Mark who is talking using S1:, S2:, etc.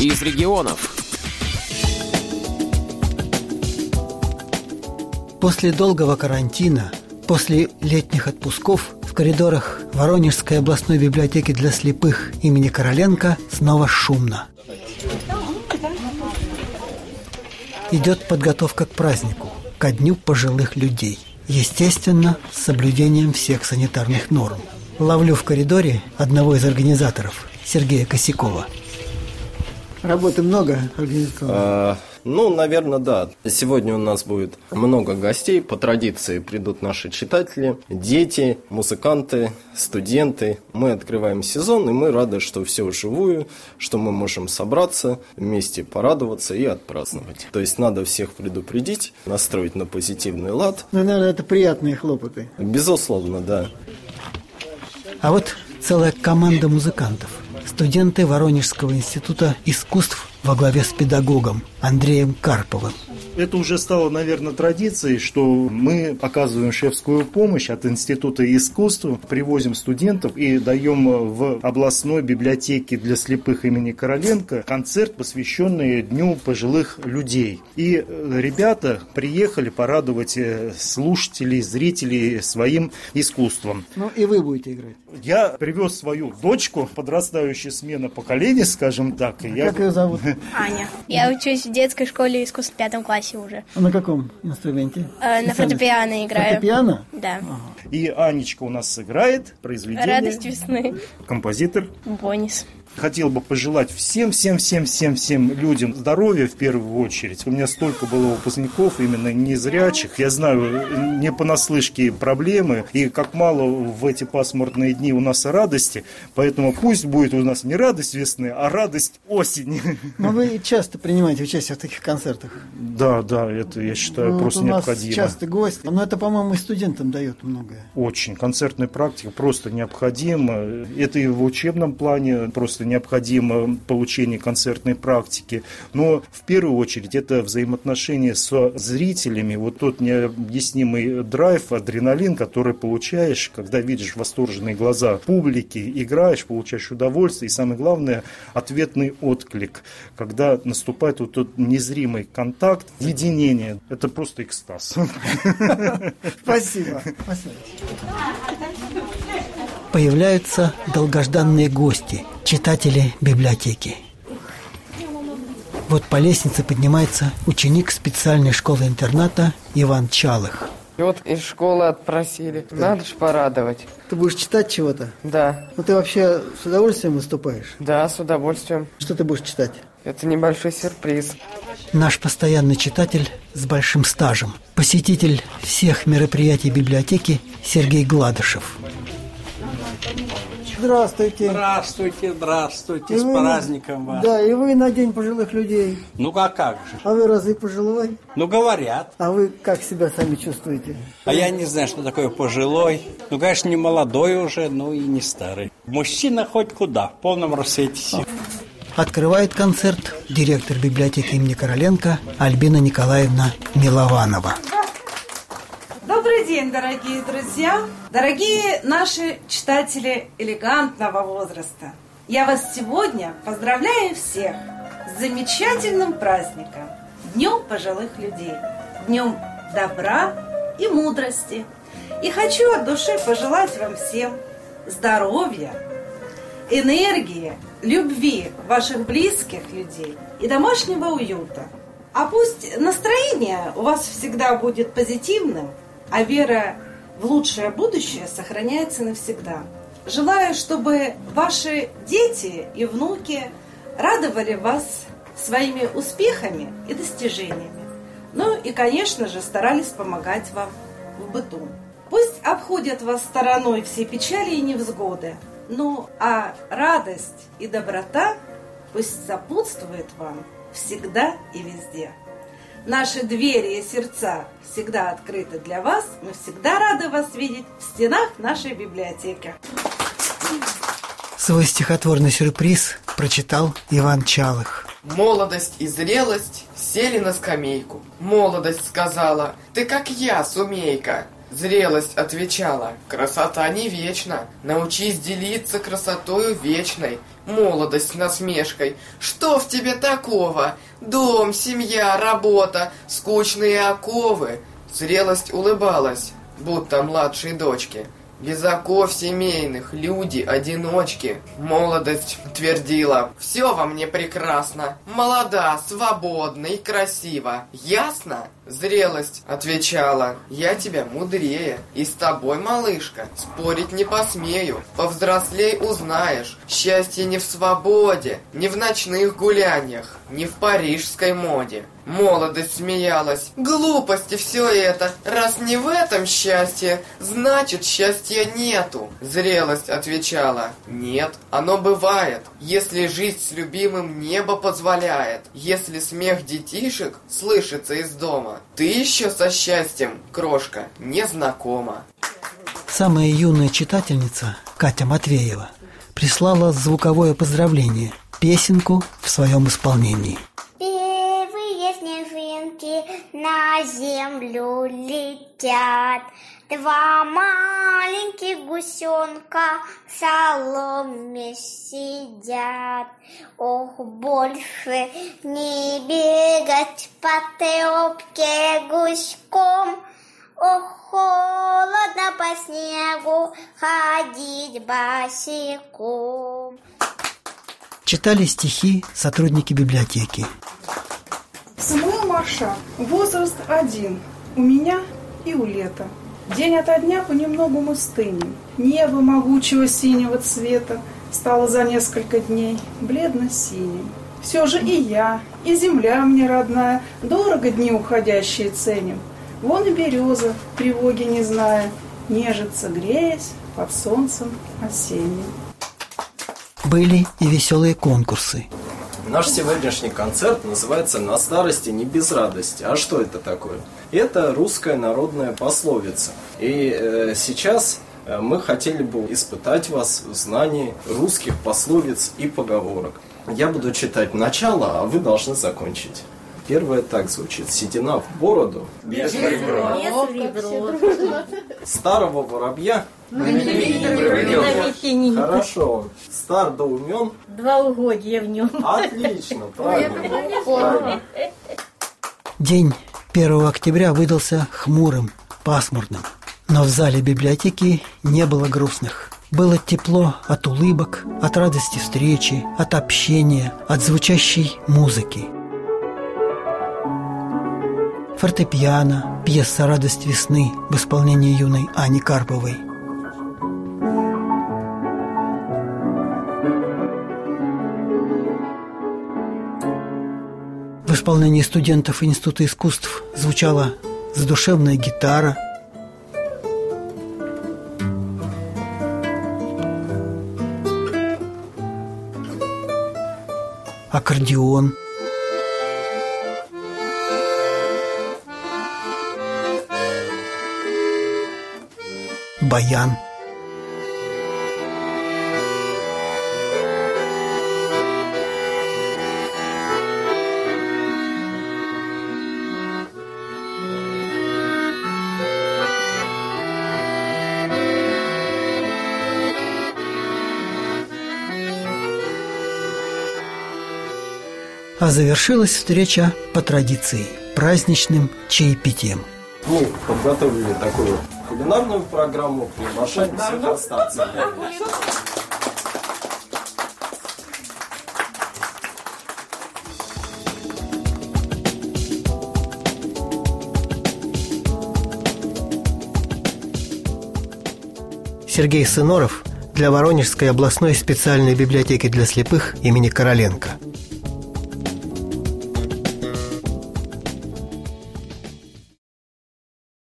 S1: из регионов.
S2: После долгого карантина, после летних отпусков, в коридорах Воронежской областной библиотеки для слепых имени Короленко снова шумно. Идет подготовка к празднику, ко дню пожилых людей. Естественно, с соблюдением всех санитарных норм. Ловлю в коридоре одного из организаторов, Сергея Косякова. Работы много организационной?
S3: А, ну, наверное, да. Сегодня у нас будет много гостей. По традиции придут наши читатели, дети, музыканты, студенты. Мы открываем сезон, и мы рады, что все вживую, что мы можем собраться, вместе порадоваться и отпраздновать. То есть надо всех предупредить, настроить на позитивный лад.
S2: Ну, наверное, это приятные хлопоты.
S3: Безусловно, да.
S2: А вот целая команда музыкантов – студенты Воронежского института искусств во главе с педагогом Андреем Карповым.
S4: Это уже стало, наверное, традицией, что мы оказываем шефскую помощь от Института искусств, привозим студентов и даем в областной библиотеке для слепых имени Короленко концерт, посвященный Дню пожилых людей. И э, ребята приехали порадовать э, слушателей, зрителей своим искусством.
S2: Ну и вы будете играть.
S4: Я привез свою дочку, подрастающая смена поколений, скажем так.
S2: А я... Как ее зовут?
S5: Аня. Я учусь в детской школе искусств в пятом классе уже.
S2: А на каком инструменте?
S5: Э, на фортепиано играю.
S2: Фортепиано?
S5: Да.
S4: Ага. И Анечка у нас сыграет произведение.
S5: Радость весны.
S4: Композитор.
S5: Бонис
S4: хотел бы пожелать всем, всем, всем, всем, всем людям здоровья в первую очередь. У меня столько было выпускников именно незрячих. Я знаю не понаслышке проблемы и как мало в эти пасмурные дни у нас радости. Поэтому пусть будет у нас не радость весны, а радость осени.
S2: Но вы часто принимаете участие в таких концертах?
S4: Да, да, это я считаю ну, просто
S2: вот у
S4: необходимо.
S2: Нас часто гость, но это, по-моему, и студентам дает многое.
S4: Очень. Концертная практика просто необходима. Это и в учебном плане просто необходимо получение концертной практики, но в первую очередь это взаимоотношения со зрителями, вот тот необъяснимый драйв, адреналин, который получаешь, когда видишь восторженные глаза публики, играешь, получаешь удовольствие, и самое главное, ответный отклик, когда наступает вот тот незримый контакт, единение, это просто экстаз.
S2: Спасибо. Спасибо появляются долгожданные гости, читатели библиотеки. Вот по лестнице поднимается ученик специальной школы-интерната Иван Чалых.
S6: И вот из школы отпросили. Надо же порадовать.
S2: Ты будешь читать чего-то?
S6: Да.
S2: Ну ты вообще с удовольствием выступаешь?
S6: Да, с удовольствием.
S2: Что ты будешь читать?
S6: Это небольшой сюрприз.
S2: Наш постоянный читатель с большим стажем, посетитель всех мероприятий библиотеки Сергей Гладышев. Здравствуйте.
S7: Здравствуйте, здравствуйте, и с вы, праздником вас.
S2: Да, и вы на День пожилых людей.
S7: Ну а как же?
S2: А вы разве пожилой?
S7: Ну говорят.
S2: А вы как себя сами чувствуете?
S7: А я не знаю, что такое пожилой. Ну, конечно, не молодой уже, но и не старый. Мужчина хоть куда, в полном рассвете сил.
S2: Открывает концерт директор библиотеки имени Короленко Альбина Николаевна Милованова.
S8: День, дорогие друзья, дорогие наши читатели элегантного возраста. Я вас сегодня поздравляю всех с замечательным праздником, Днем пожилых людей, Днем добра и мудрости. И хочу от души пожелать вам всем здоровья, энергии, любви ваших близких людей и домашнего уюта. А пусть настроение у вас всегда будет позитивным, а вера в лучшее будущее сохраняется навсегда. Желаю, чтобы ваши дети и внуки радовали вас своими успехами и достижениями. Ну и, конечно же, старались помогать вам в быту. Пусть обходят вас стороной все печали и невзгоды, ну а радость и доброта пусть сопутствует вам всегда и везде. Наши двери и сердца всегда открыты для вас. Мы всегда рады вас видеть в стенах нашей библиотеки.
S2: Свой стихотворный сюрприз прочитал Иван Чалых.
S6: Молодость и зрелость сели на скамейку. Молодость сказала, ты как я, сумейка. Зрелость отвечала, красота не вечна, научись делиться красотою вечной. Молодость насмешкой, что в тебе такого? Дом, семья, работа, скучные оковы. Зрелость улыбалась, будто младшей дочке. Без оков семейных, люди одиночки. Молодость твердила, все во мне прекрасно. Молода, свободна и красива. Ясно? Зрелость отвечала, я тебя мудрее. И с тобой, малышка, спорить не посмею. Повзрослей узнаешь, счастье не в свободе, не в ночных гуляниях, не в парижской моде. Молодость смеялась. Глупости все это. Раз не в этом счастье, значит счастья нету. Зрелость отвечала. Нет, оно бывает. Если жить с любимым небо позволяет. Если смех детишек слышится из дома. Ты еще со счастьем, крошка, не знакома.
S2: Самая юная читательница, Катя Матвеева, прислала звуковое поздравление, песенку в своем исполнении.
S1: Первые снежинки на землю летят, Два маленьких гусенка в соломе сидят. Ох, больше не бегать по тропке гуськом, Ох, холодно по снегу ходить босиком.
S2: Читали стихи сотрудники библиотеки.
S9: Самуил Марша. Возраст один. У меня и у лета. День ото дня понемногу мы стынем. Небо могучего синего цвета стало за несколько дней бледно-синим. Все же и я, и земля мне родная, дорого дни уходящие ценим. Вон и береза, тревоги не зная, нежится, греясь под солнцем осенним.
S2: Были и веселые конкурсы.
S3: Наш сегодняшний концерт называется «На старости не без радости». А что это такое? Это русская народная пословица. И э, сейчас э, мы хотели бы испытать вас в знании русских пословиц и поговорок. Я буду читать начало, а вы должны закончить. Первое так звучит. Седина в бороду.
S10: Без ребра.
S3: Старого воробья. Хорошо. Стар да умен.
S10: Два угодья в нем.
S3: Отлично, правильно. правильно.
S2: День 1 октября выдался хмурым, пасмурным. Но в зале библиотеки не было грустных. Было тепло от улыбок, от радости встречи, от общения, от звучащей музыки. Фортепиано, пьеса «Радость весны» в исполнении юной Ани Карповой. В исполнении студентов Института искусств звучала задушевная гитара – аккордеон. Баян. А завершилась встреча по традиции праздничным чаепитием.
S3: Мы подготовили такую кулинарную программу, приглашаем всех остаться.
S2: Сергей Сыноров для Воронежской областной специальной библиотеки для слепых имени Короленко –